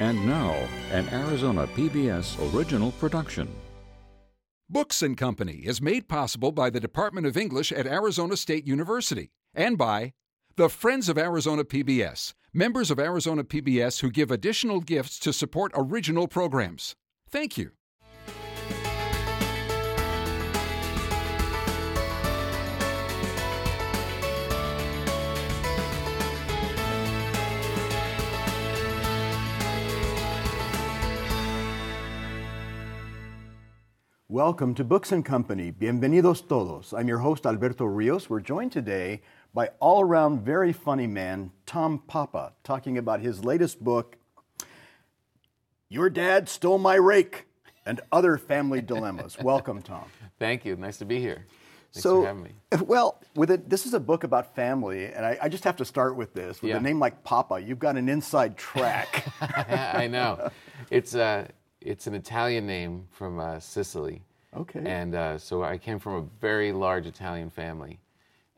And now, an Arizona PBS original production. Books and Company is made possible by the Department of English at Arizona State University and by the Friends of Arizona PBS, members of Arizona PBS who give additional gifts to support original programs. Thank you. Welcome to Books and Company. Bienvenidos todos. I'm your host, Alberto Rios. We're joined today by all around very funny man, Tom Papa, talking about his latest book, Your Dad Stole My Rake and Other Family Dilemmas. Welcome, Tom. Thank you. Nice to be here. Thanks so, for having me. well, with it, this is a book about family, and I, I just have to start with this. With Yeah. a name like Papa, you've got an inside track. I know. It's uh, it's an Italian name from uh, Sicily. Okay. And uh, so I came from a very large Italian family,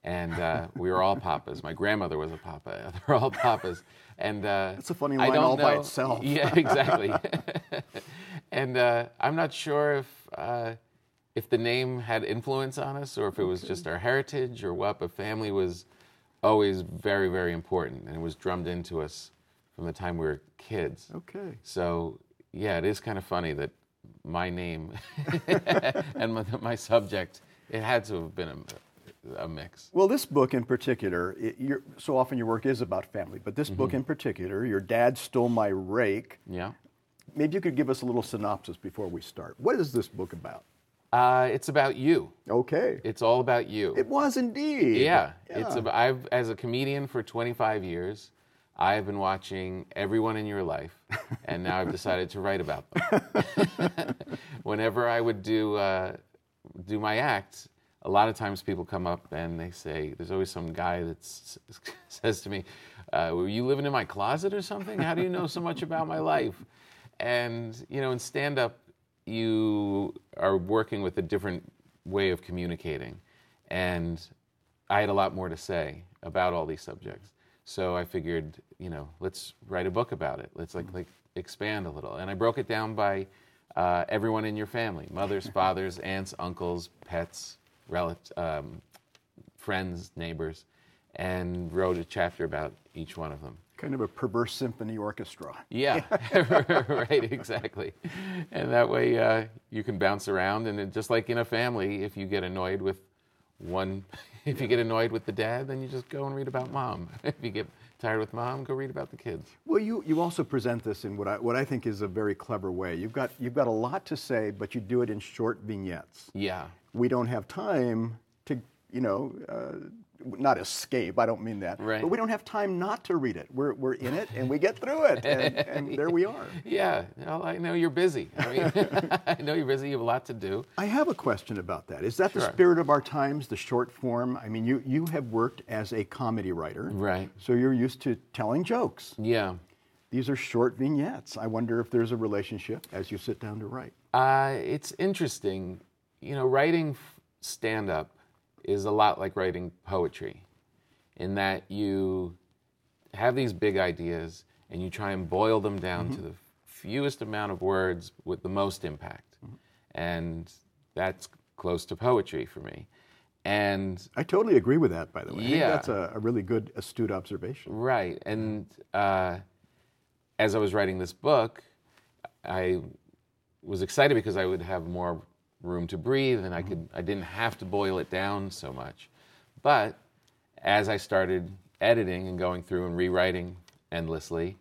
and uh, we were all papas. My grandmother was a papa. They're all papas. And uh, That's a funny I line don't all by know- itself. Yeah, exactly. and uh, I'm not sure if uh, if the name had influence on us, or if it was just our heritage, or what. But family was always very, very important, and it was drummed into us from the time we were kids. okay. So yeah, it is kind of funny that my name and my, my subject it had to have been a, a mix. Well, this book in particular, it, you're, so often your work is about family, but this book in particular, Your Dad Stole My Rake, Yeah. maybe you could give us a little synopsis before we start. What is this book about? Uh, it's about you. Okay. It's all about you. It was indeed. yeah. It's about, I've as a comedian for 25 years. I've been watching everyone in your life, and now I've decided to write about them. Whenever I would do uh, do my act, a lot of times people come up and they say, "There's always some guy that says to me, uh, were you living in my closet or something? How do you know so much about my life?" And you know, in stand up, you are working with a different way of communicating, and I had a lot more to say about all these subjects. So I figured, you know, let's write a book about it. Let's like like expand a little. And I broke it down by uh, everyone in your family: mothers, fathers, aunts, uncles, pets, relatives, um, friends, neighbors, and wrote a chapter about each one of them. Kind of a perverse symphony orchestra. Yeah, right, exactly. And that way uh, you can bounce around, and it, just like in a family, if you get annoyed with one, if you get annoyed with the dad, then you just go and read about mom. If you get tired with mom, go read about the kids. Well, you, you also present this in what I, what I think is a very clever way. You've got, you've got a lot to say, but you do it in short vignettes. Yeah, We don't have time to, you know, uh, not escape, I don't mean that, Right. but we don't have time not to read it. We're, we're in it and we get through it, and, and there we are. yeah. Well, I know you're busy. I mean, I know you're busy. You have a lot to do. I have a question about that. Is that the spirit of our times, the short form? I mean, you, you have worked as a comedy writer. Right. So you're used to telling jokes. Yeah. These are short vignettes. I wonder if there's a relationship as you sit down to write. Uh, it's interesting. You know, writing stand up is a lot like writing poetry in that you have these big ideas and you try and boil them down to the fewest amount of words with the most impact. And that's close to poetry for me. And I totally agree with that, by the way. I think Yeah. that's a, a really good, astute observation. Right. And uh, as I was writing this book, I was excited because I would have more room to breathe and I could I didn't have to boil it down so much. But as I started editing and going through and rewriting endlessly,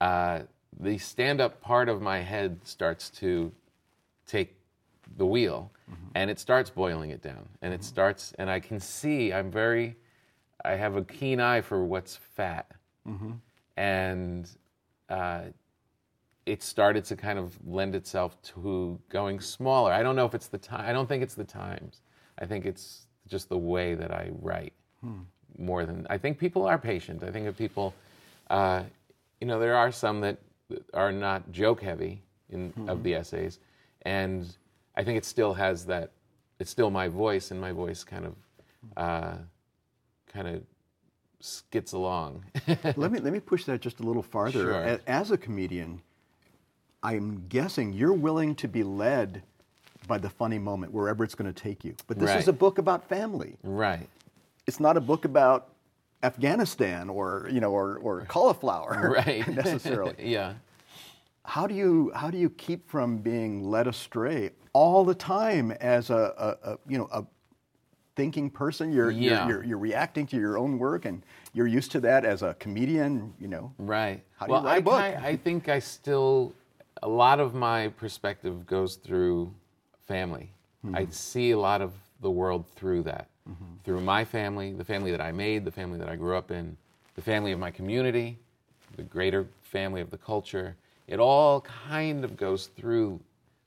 uh, the stand-up part of my head starts to take the wheel and it starts boiling it down and it starts and i can see i'm very i have a keen eye for what's fat. And uh, it started to kind of lend itself to going smaller. I don't know if it's the time i don't think it's the times. I think it's just the way that i write more than i think people are patient. I think if people uh, you know there are some that are not joke heavy in of the essays. And i think it still has that it's still my voice and my voice kind of uh, kind of skits along. Let me let me push that just a little farther. Sure. As a comedian, I'm guessing you're willing to be led by the funny moment wherever it's going to take you. But this is a book about family. Right. It's not a book about Afghanistan or you know or, or cauliflower Right. necessarily. yeah. How do you how do you keep from being led astray all the time as a, a, a you know a thinking person? You're, Yeah. you're, you're you're reacting to your own work, and you're used to that as a comedian. You know, Right. How do you well, write a I, book? ki- I think I still, a lot of my perspective goes through family. Hmm. I see a lot of the world through that, Mm-hmm. through my family, the family that I made, the family that I grew up in, the family of my community, the greater family of the culture. It all kind of goes through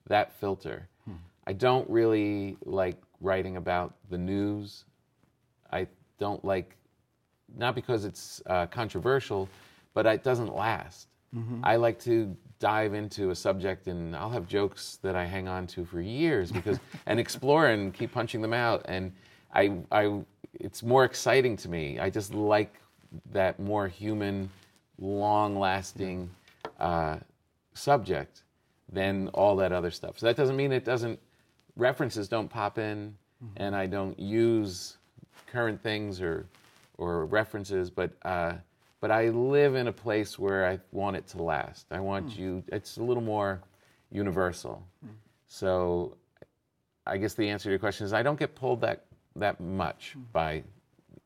that filter. Hmm. I don't really like writing about the news. I don't like not because it's uh, controversial, but it doesn't last. I like to dive into a subject and I'll have jokes that I hang on to for years because and explore and keep punching them out. And I, I, it's more exciting to me. I just like that more human, long-lasting uh, subject than all that other stuff. So that doesn't mean it doesn't references don't pop in and I don't use current things or or references, but uh, but I live in a place where I want it to last. I want you. It's a little more universal. So I guess the answer to your question is I don't get pulled that that much by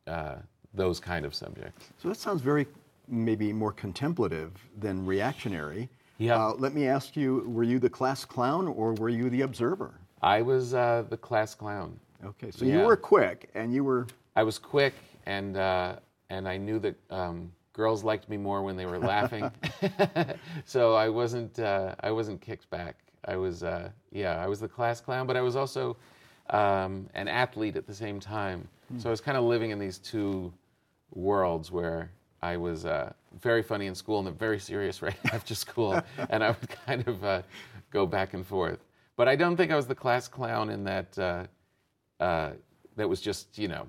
uh, those kind of subjects. so that sounds very maybe more contemplative than reactionary. Yeah. Uh, let me ask you: Were you the class clown or were you the observer? I was uh, the class clown. Okay, so you were quick and you were I was quick, and uh, and I knew that um, girls liked me more when they were laughing. so I wasn't uh, I wasn't kicked back. I was uh, yeah I was the class clown, but I was also um, an athlete at the same time. So I was kind of living in these two worlds where I was uh, very funny in school and then very serious right after school, and I would kind of uh, go back and forth. But I don't think I was the class clown in that uh, uh, that was just you know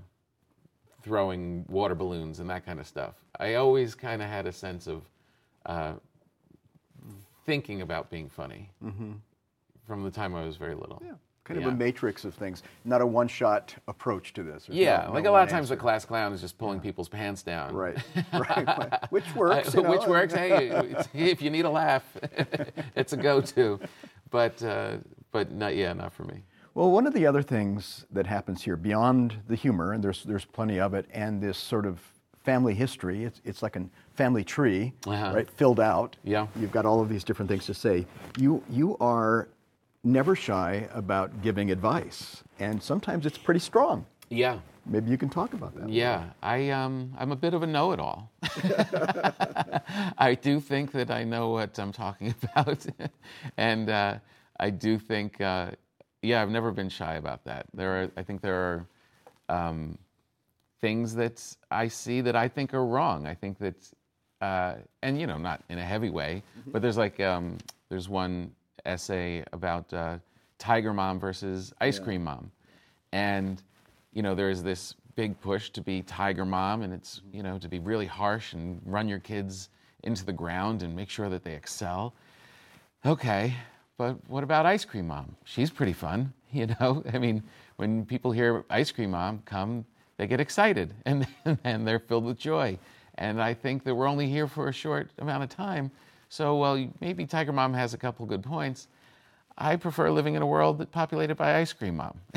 throwing water balloons and that kind of stuff. I always kind of had a sense of uh, thinking about being funny from the time I was very little. Mm-hmm. kind of a matrix of things, not a one-shot approach to this. Yeah, no- like no a lot of times the class clown is just pulling people's pants down. Right, right, which works. Uh, you know, which works. Hey, if you need a laugh, it's a go-to. But uh, but not yeah, not for me. Well, one of the other things that happens here, beyond the humor, and there's there's plenty of it, and this sort of family history, it's it's like a family tree, Uh-huh. right, filled out. Yeah. You've got all of these different things to say. You you are never shy about giving advice, and sometimes it's pretty strong. Yeah. Maybe you can talk about that. Yeah, I um, I'm a bit of a know-it-all. I do think that I know what I'm talking about, and uh, I do think, uh, yeah, I've never been shy about that. There are, I think there are um, things that I see that I think are wrong. I think that, uh, and you know, not in a heavy way, but there's like um, there's one essay about uh, Tiger Mom versus Ice Cream Mom, and you know, there's this big push to be tiger mom, and it's, you know, to be really harsh and run your kids into the ground and make sure that they excel. Okay, but what about ice cream mom? She's pretty fun, you know? I mean, when people hear ice cream mom come, they get excited and, and they're filled with joy. And I think that we're only here for a short amount of time. So, well, maybe Tiger Mom has a couple good points. I prefer living in a world that's populated by ice cream mom.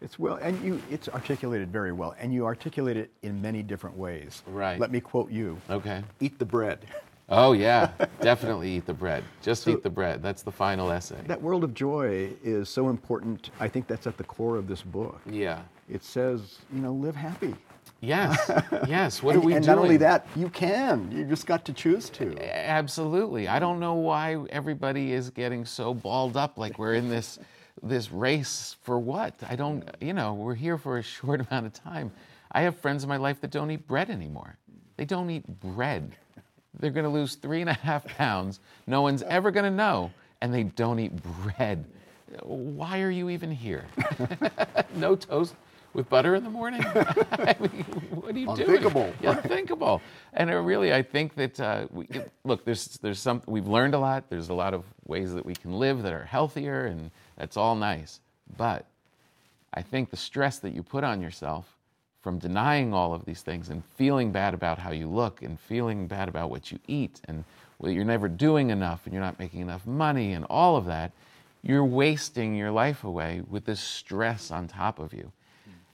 It's well, and you it's articulated very well, and you articulate it in many different ways. Right. Let me quote you. okay. Eat the bread. Oh yeah, definitely eat the bread. Just eat the bread. That's the final essay. That world of joy is so important. I think that's at the core of this book. Yeah. It says, you know, live happy. Yes. Yes. What and, are we and doing? not only that, you can. You just got to choose to. Absolutely. I don't know why everybody is getting so balled up like we're in this this race for what? I don't you know, we're here for a short amount of time. I have friends in my life that don't eat bread anymore. They don't eat bread. They're gonna lose three and a half pounds. No one's ever gonna know, and they don't eat bread. Why are you even here? no toast. with butter in the morning? I mean, what are you doing? Unthinkable. Yeah, unthinkable. And really, I think that uh, we, look, there's there's some we've learned a lot. There's a lot of ways that we can live that are healthier, and that's all nice. But I think the stress that you put on yourself from denying all of these things and feeling bad about how you look and feeling bad about what you eat and well, you're never doing enough and you're not making enough money and all of that, you're wasting your life away with this stress on top of you.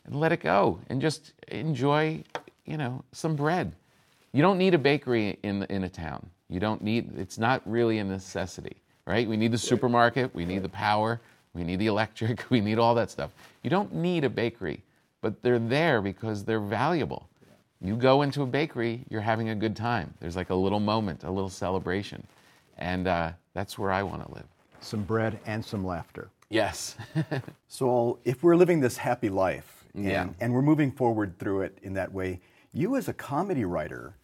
And let it go and just enjoy, you know, some bread. You don't need a bakery in, in a town. You don't need, it's not really a necessity, right? We need the supermarket, we need the power, we need the electric, we need all that stuff. You don't need a bakery, but they're there because they're valuable. You go into a bakery, you're having a good time. There's like a little moment, a little celebration. And uh, that's where I want to live. Some bread and some laughter. Yes. So, if we're living this happy life and, Yeah. and we're moving forward through it in that way, you as a comedy writer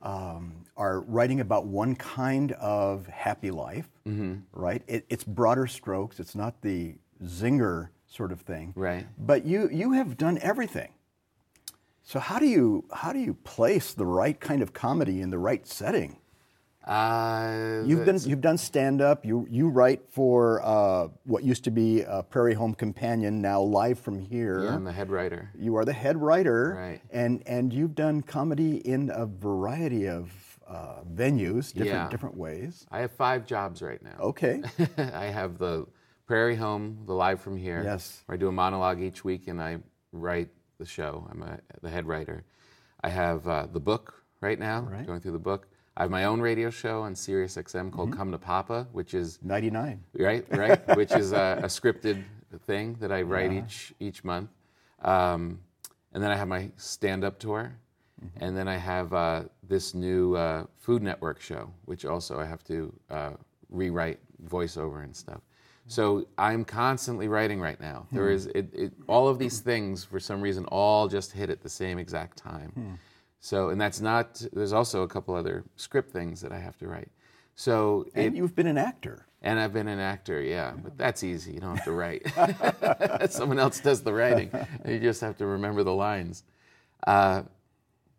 um, are writing about one kind of happy life, Mm-hmm. right? It, it's broader strokes. It's not the zinger sort of thing, Right. But you you have done everything. So how do you how do you place the right kind of comedy in the right setting? uh, You've been you've done stand up. You you write for uh, what used to be uh, Prairie Home Companion, now live from here. yeah, I'm the head writer. You are the head writer, Right. And and you've done comedy in a variety of uh, venues, different Yeah. different ways. I have five jobs right now. Okay, I have the Prairie Home, the live from here. Yes. Where I do a monologue each week and I write the show. I'm a, the head writer. I have uh, the book right now, Right. going through the book. I have my own radio show on Sirius XM called Mm-hmm. Come to Papa, which is ninety nine. right, right, which is a, a scripted thing that I write each each month. Um, and then I have my stand-up tour, and then I have uh, this new uh, Food Network show, which also I have to uh, rewrite voiceover and stuff. So I'm constantly writing right now. There hmm. is it, it, all of these things for some reason all just hit at the same exact time. Hmm. So and that's not. There's also a couple other script things that I have to write. So And it, you've been an actor. and I've been an actor, yeah, but that's easy. You don't have to write. Someone else does the writing. You just have to remember the lines. Uh,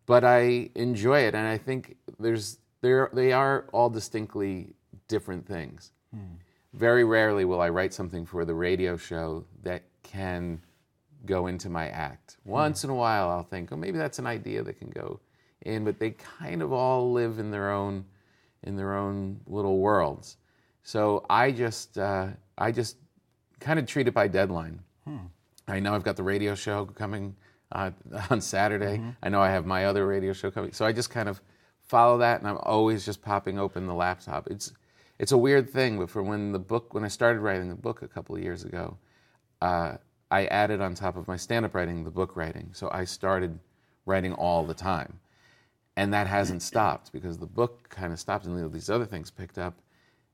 but I enjoy it, and I think there's there they are all distinctly different things. Hmm. Very rarely will I write something for the radio show that can go into my act. Once in a while, I'll think, oh, maybe that's an idea that can go in, but they kind of all live in their own in their own little worlds. So I just uh, I just kind of treat it by deadline. I know I've got the radio show coming uh, on Saturday. I know I have my other radio show coming. So I just kind of follow that, and I'm always just popping open the laptop. It's it's a weird thing, but for when the book when I started writing the book a couple of years ago, uh, I added on top of my stand-up writing the book writing. So I started writing all the time, and that hasn't stopped because the book kind of stopped, and these other things picked up.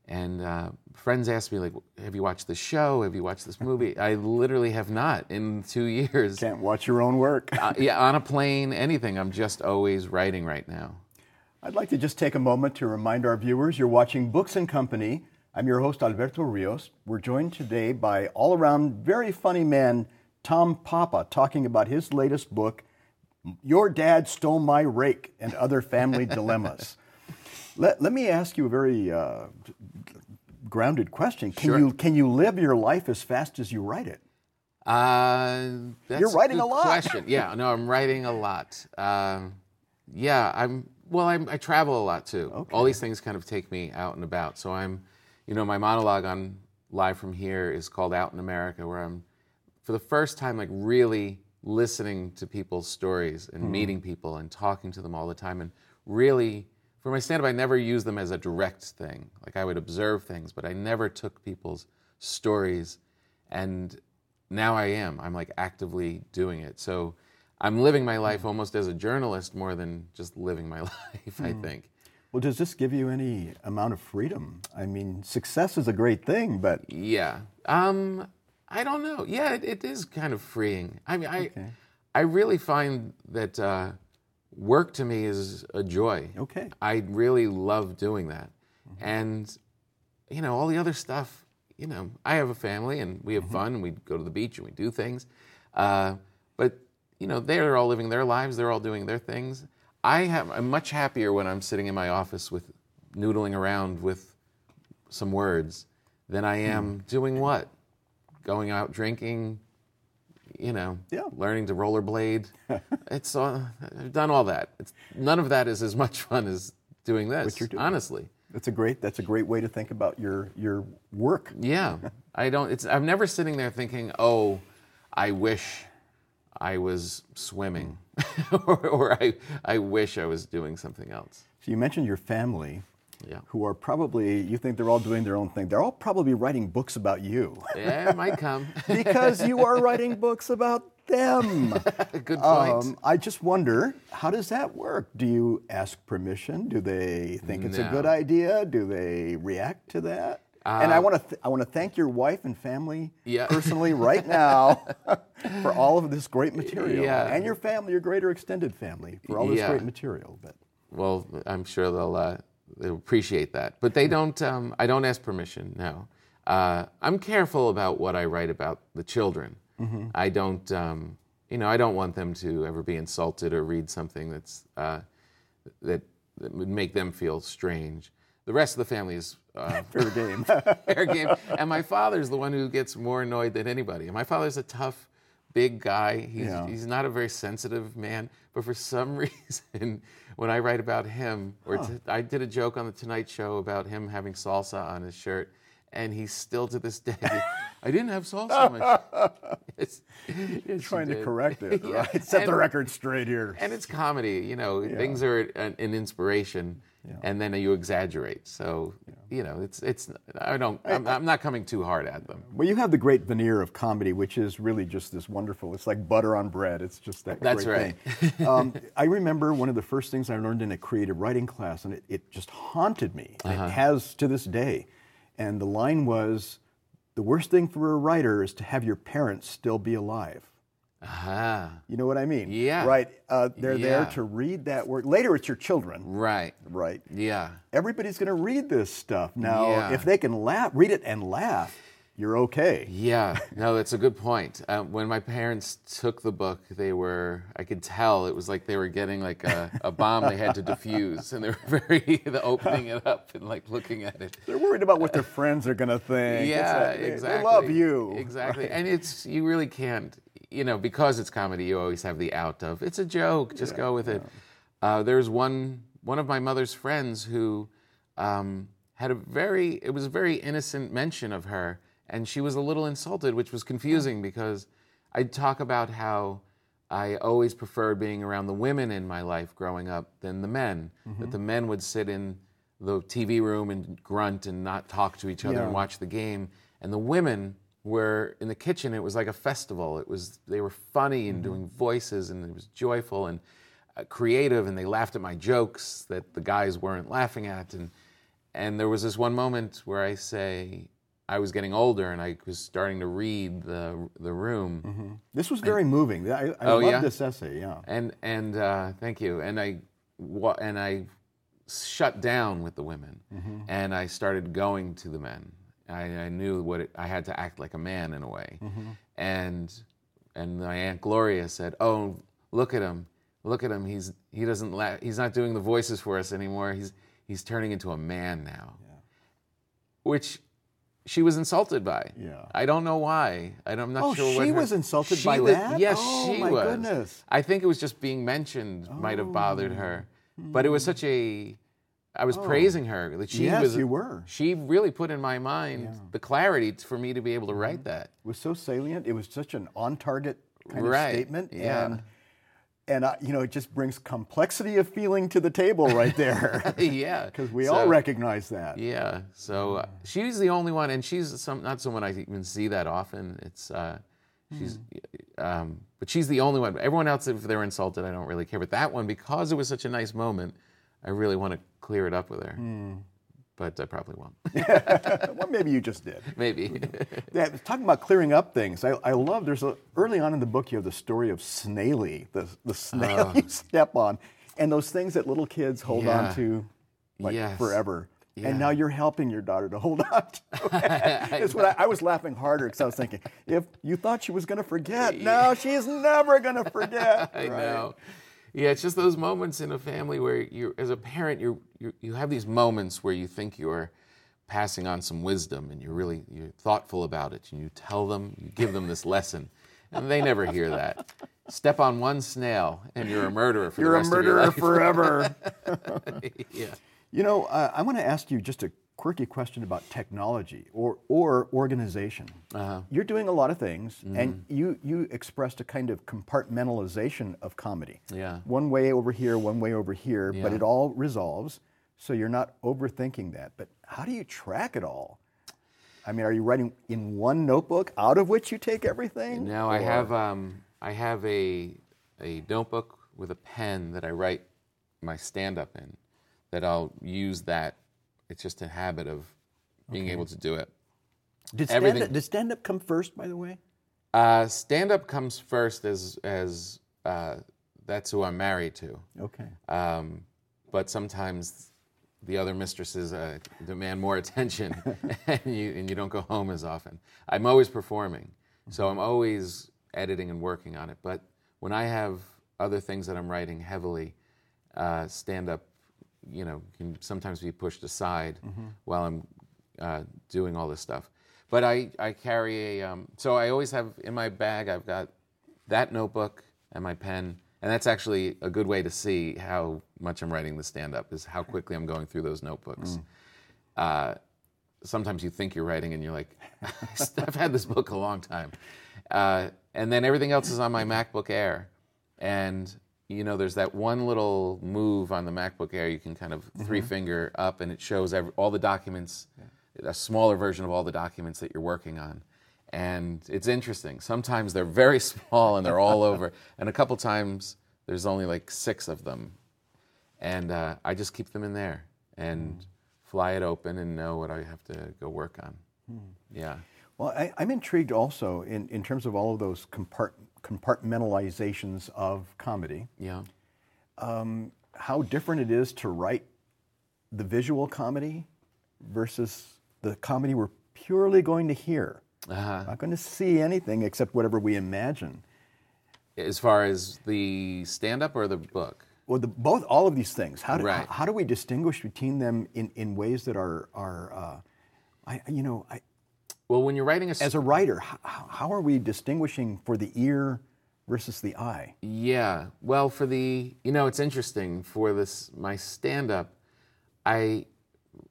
And uh, friends ask me like, "Have you watched the show? Have you watched this movie?" I literally have not in two years. Can't watch your own work. Uh, yeah, on a plane, anything. I'm just always writing right now. I'd like to just take a moment to remind our viewers you're watching Books and Company. I'm your host, Alberto Rios. We're joined today by all around very funny man, Tom Papa, talking about his latest book, Your Dad Stole My Rake and Other Family Dilemmas. Let, let me ask you a very uh, grounded question. Can, Sure. you, can you live your life as fast as you write it? Uh, that's You're writing good a lot. Question. Yeah, no, I'm writing a lot. Um, yeah, I'm. Well, I'm, I travel a lot too. Okay. All these things kind of take me out and about. So I'm, you know, my monologue on live from here is called "Out in America," where I'm, for the first time, like really listening to people's stories and hmm. meeting people and talking to them all the time and really. For my stand-up, I never used them as a direct thing. Like I would observe things, but I never took people's stories and now I am. I'm like actively doing it. So I'm living my life almost as a journalist more than just living my life, I think. Well, does this give you any amount of freedom? I mean, success is a great thing, but Yeah. Um, I don't know. Yeah, it, it is kind of freeing. I mean, I, I really find that uh, work to me is a joy. Okay. I really love doing that. And, you know, all the other stuff, you know, I have a family and we have fun and we go to the beach and we do things. Uh, but you know they're all living their lives. They're all doing their things. I have. I'm much happier when I'm sitting in my office with noodling around with some words than I am Hmm. doing what? Going out drinking, you know, Yeah. learning to rollerblade. it's all, I've done all that. It's, none of that is as much fun as doing this. you're doing. Honestly, That's a great. That's a great way to think about your your work. yeah. I don't. It's. I'm never sitting there thinking, oh, I wish I was swimming, or, or I I wish I was doing something else. So you mentioned your family, Yeah. who are probably you think they're all doing their own thing. They're all probably writing books about you Yeah, it might come. because you are writing books about them. Good point. Um, I just wonder, how does that work? Do you ask permission? Do they think it's a good idea? Do they react to that? And I want to th- I want to thank your wife and family Yeah. personally right now for all of this great material, Yeah. and your family, your greater extended family, for all this Yeah. great material. But well, I'm sure they'll uh, they'll appreciate that. But they don't. Um, I don't ask permission. No, uh, I'm careful about what I write about the children. I don't. Um, you know, I don't want them to ever be insulted or read something that's uh, that, that would make them feel strange. The rest of the family is uh, fair game. fair game. And my father's the one who gets more annoyed than anybody. And my father's a tough, big guy. He's, Yeah. he's not a very sensitive man. But for some reason, when I write about him, or t- I did a joke on the Tonight Show about him having salsa on his shirt, and he's still to this day, I didn't have salsa on my shirt. Yes, Trying to correct it, Yeah. right? Set the record straight here. and it's comedy, you know. Things are an, an inspiration, and then you exaggerate. So, you know, it's it's. I don't. I'm, I'm not coming too hard at them. Well, you have the great veneer of comedy, which is really just this wonderful. It's like butter on bread. It's just that. That's great Thing. um, I remember one of the first things I learned in a creative writing class, and it, it just haunted me. Uh-huh. It has to this day. And the line was, "The worst thing for a writer is to have your parents still be alive." Aha. You know what I mean? Yeah. Right. Uh, they're there to read that work. Later, it's your children. Right. Right. Yeah. Everybody's going to read this stuff now. Yeah. If they can laugh, read it and laugh, you're okay. Yeah. No, that's a good point. Um, when my parents took the book, they were. I could tell it was like they were getting like a, a bomb they had to defuse, and they were very the opening it up and like looking at it. They're worried about what their friends are going to think. Yeah, like, exactly. They love you. Exactly. And it's you really can't, you know, because it's comedy, you always have the out of. It's a joke, just go with it. Uh, there's one one of my mother's friends who um, had a very it was a very innocent mention of her, and she was a little insulted, which was confusing because I'd talk about how I always preferred being around the women in my life growing up than the men. That the men would sit in the TV room and grunt and not talk to each other and watch the game, and the women were in the kitchen. It was like a festival. It was they were funny and doing voices, and it was joyful and uh, creative, and they laughed at my jokes that the guys weren't laughing at, and and there was this one moment where I say. I was getting older and I was starting to read the the room, This was very moving. I, I Oh, love yeah? this essay. Yeah. and and uh, thank you. And I and I shut down with the women, and I started going to the men. I, I knew what it, I had to act like a man in a way, mm-hmm. and and my aunt Gloria said, "Oh, look at him, look at him. He's he doesn't la- he's not doing the voices for us anymore. He's he's turning into a man now." Which she was insulted by. Yeah. I don't know why. I don't, I'm not Oh, sure what she her- was insulted she by was- that? Yes, Oh, she my was. goodness. I think it was just being mentioned might have bothered her, oh. but it was hmm. such a. I was praising her that she Oh. Yes, was. you were. She really put in my mind the clarity for me to be able to Mm-hmm. write that. It was so salient. It was such an on-target kind Right, of statement. yeah. And and uh, you know, it just brings complexity of feeling to the table right there. yeah, Because we So- all recognize that. Yeah, so uh, she's the only one, and she's some not someone I even see that often. It's uh, she's, um, but she's the only one. Everyone else, if they're insulted, I don't really care. But that one, because it was such a nice moment, I really want to clear it up with her. Hmm. But I probably won't. well, maybe you just did. Maybe. Yeah, talking about clearing up things, I, I love. There's a early on in the book you have the story of Snaily, the the snail oh. you step on, and those things that little kids hold Yeah. on to like Yes. forever. and now you're helping your daughter to hold on to it. That's what I, I was laughing harder because I was thinking, if you thought she was going to forget, no, she's never going to forget. I right? know. Yeah, it's just those moments in a family where you, as a parent, you you you have these moments where you think you're passing on some wisdom, and you're really you're thoughtful about it, and you tell them, you give them this lesson, and they never hear that. Step on one snail, and you're a murderer for You're the a rest of your murderer life. forever. yeah. You know, uh, I want to ask you just a quirky question about technology or, or organization. Uh-huh. You're doing a lot of things, Mm-hmm. and you, you expressed a kind of compartmentalization of comedy. Yeah. One way over here, one way over here, but it all resolves, so you're not overthinking that. But how do you track it all? I mean, are you writing in one notebook out of which you take everything? Now I have um, I have a a notebook with a pen that I write my stand up in. That I'll use that. It's just a habit of being able to do it. Did stand, up, did stand up come first, by the way? Uh, stand up comes first as as uh, that's who I'm married to. Okay. Um, but sometimes the other mistresses uh, demand more attention, and you and you don't go home as often. I'm always performing, so I'm always editing and working on it. But when I have other things that I'm writing heavily, uh, stand up, you know, can sometimes be pushed aside while I'm uh, doing all this stuff. But I, I carry a, um, so I always have in my bag, I've got that notebook and my pen. And that's actually a good way to see how much I'm writing the stand up, is how quickly I'm going through those notebooks. Uh, sometimes you think you're writing and you're like, I've had this book a long time. Uh, and then everything else is on my MacBook Air. And, you know, there's that one little move on the MacBook Air. You can kind of mm-hmm. three finger up and it shows every, all the documents, a smaller version of all the documents that you're working on. And it's interesting. Sometimes they're very small and they're all over. And a couple times there's only like six of them. And uh, I just keep them in there and mm. fly it open and know what I have to go work on. Hmm. Yeah. Well, I, I'm intrigued also in, in terms of all of those compart, compartmentalizations of comedy, Yeah. how different it is to write the visual comedy versus the comedy we're purely going to hear. Uh-huh. Not going to see anything except whatever we imagine. As far as the stand up or the book? Well, the, both, all of these things. How do, Right. how, do we distinguish between them in, in ways that are, are uh, I, you know, I, Well, when you're writing a as a writer, how, how are we distinguishing for the ear versus the eye? Yeah. Well, for the you know, it's interesting for this my stand up. I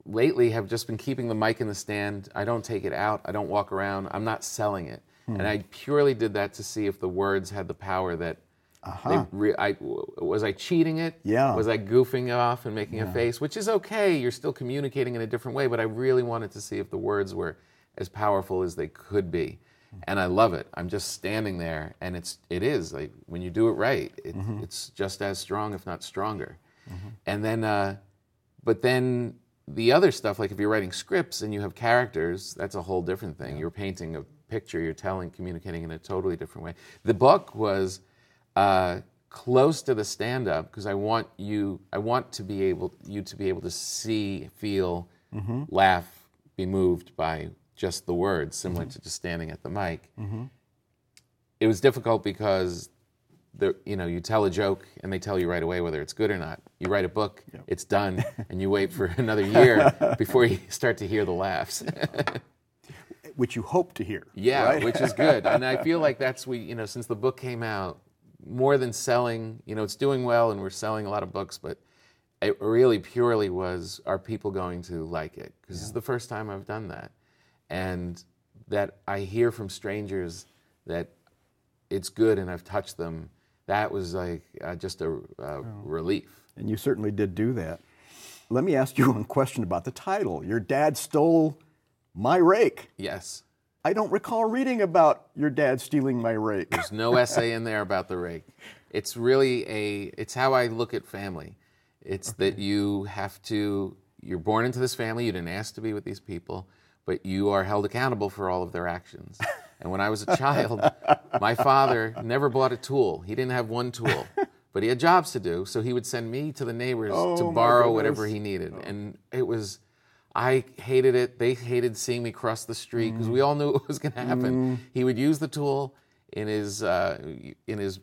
lately have just been keeping the mic in the stand. I don't take it out. I don't walk around. I'm not selling it. Hmm. And I purely did that to see if the words had the power that uh-huh. they re- I was I cheating it? Yeah. Was I goofing off and making a face, which is okay. You're still communicating in a different way, but I really wanted to see if the words were as powerful as they could be. And I love it. I'm just standing there and it's it is like when you do it right, it, it's just as strong if not stronger. And then uh but then the other stuff, like if you're writing scripts and you have characters, that's a whole different thing. You're painting a picture, you're telling, communicating in a totally different way. The book was uh, close to the stand-up because I want you, I want to be able, you to be able to see, feel, laugh, be moved by just the words, similar mm-hmm. to just standing at the mic. Mm-hmm. It was difficult because the, you know, you tell a joke and they tell you right away whether it's good or not. You write a book, it's done, and you wait for another year before you start to hear the laughs. Which you hope to hear. yeah, right? which is good. And I feel like that's we, you know, since the book came out, more than selling, you know, it's doing well and we're selling a lot of books, but it really purely was are people going to like it? Because this is the first time I've done that. And that I hear from strangers that it's good and I've touched them. That was like uh, just a uh, relief. And you certainly did do that. Let me ask you one question about the title. Your dad stole my rake. Yes. I don't recall reading about your dad stealing my rake. There's no essay in there about the rake. It's really a it's how I look at family. It's that you have to you're born into this family, you didn't ask to be with these people, but you are held accountable for all of their actions. And when I was a child, my father never bought a tool. He didn't have one tool, but he had jobs to do, so he would send me to the neighbors to Oh, my borrow whatever he needed. And it was I hated it. They hated seeing me cross the street because we all knew it was going to happen. He would use the tool in his uh, in his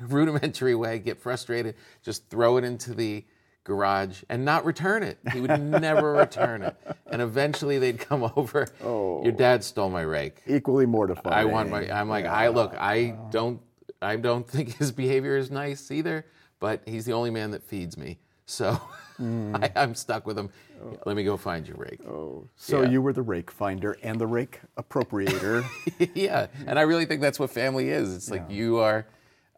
rudimentary way, get frustrated, just throw it into the garage and not return it. He would never return it. And eventually they'd come over. Oh. Your dad stole my rake. Equally mortifying. I want my. I'm like, I look. I don't. I don't think his behavior is nice either. But he's the only man that feeds me, so I, I'm stuck with him. Let me go find your rake. Oh, So Yeah. you were the rake finder and the rake appropriator. yeah, and I really think that's what family is. It's like you are,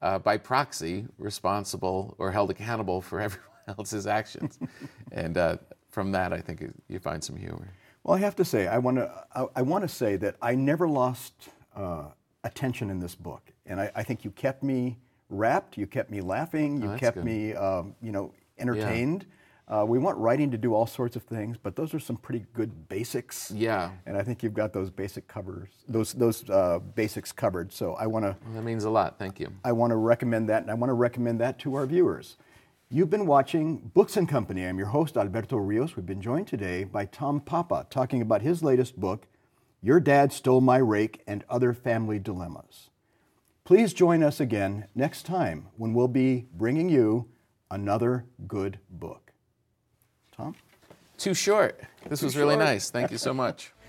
uh, by proxy, responsible or held accountable for everyone else's actions, and uh, from that, I think you find some humor. Well, I have to say, I want to. I, I want to say that I never lost uh, attention in this book, and I, I think you kept me wrapped. You kept me laughing. You Oh, kept good. me, um, you know, entertained. Uh, we want writing to do all sorts of things, but those are some pretty good basics. Yeah. And I think you've got those basic covers, those those uh, basics covered. So I want to. Well, that means a lot. Thank you. I want to recommend that, and I want to recommend that to our viewers. You've been watching Books and Company. I'm your host, Alberto Rios. We've been joined today by Tom Papa talking about his latest book, Your Dad Stole My Rake and Other Family Dilemmas. Please join us again next time when we'll be bringing you another good book. Tom? Too short. This was really nice. Thank you so much.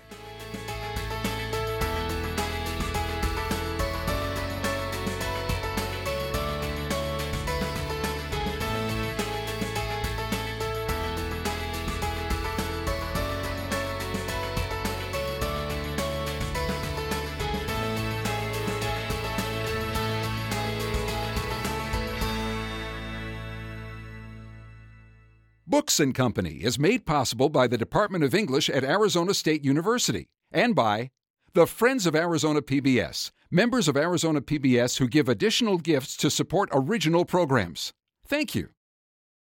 And Company is made possible by the Department of English at Arizona State University and by the Friends of Arizona PBS, members of Arizona PBS who give additional gifts to support original programs. Thank you.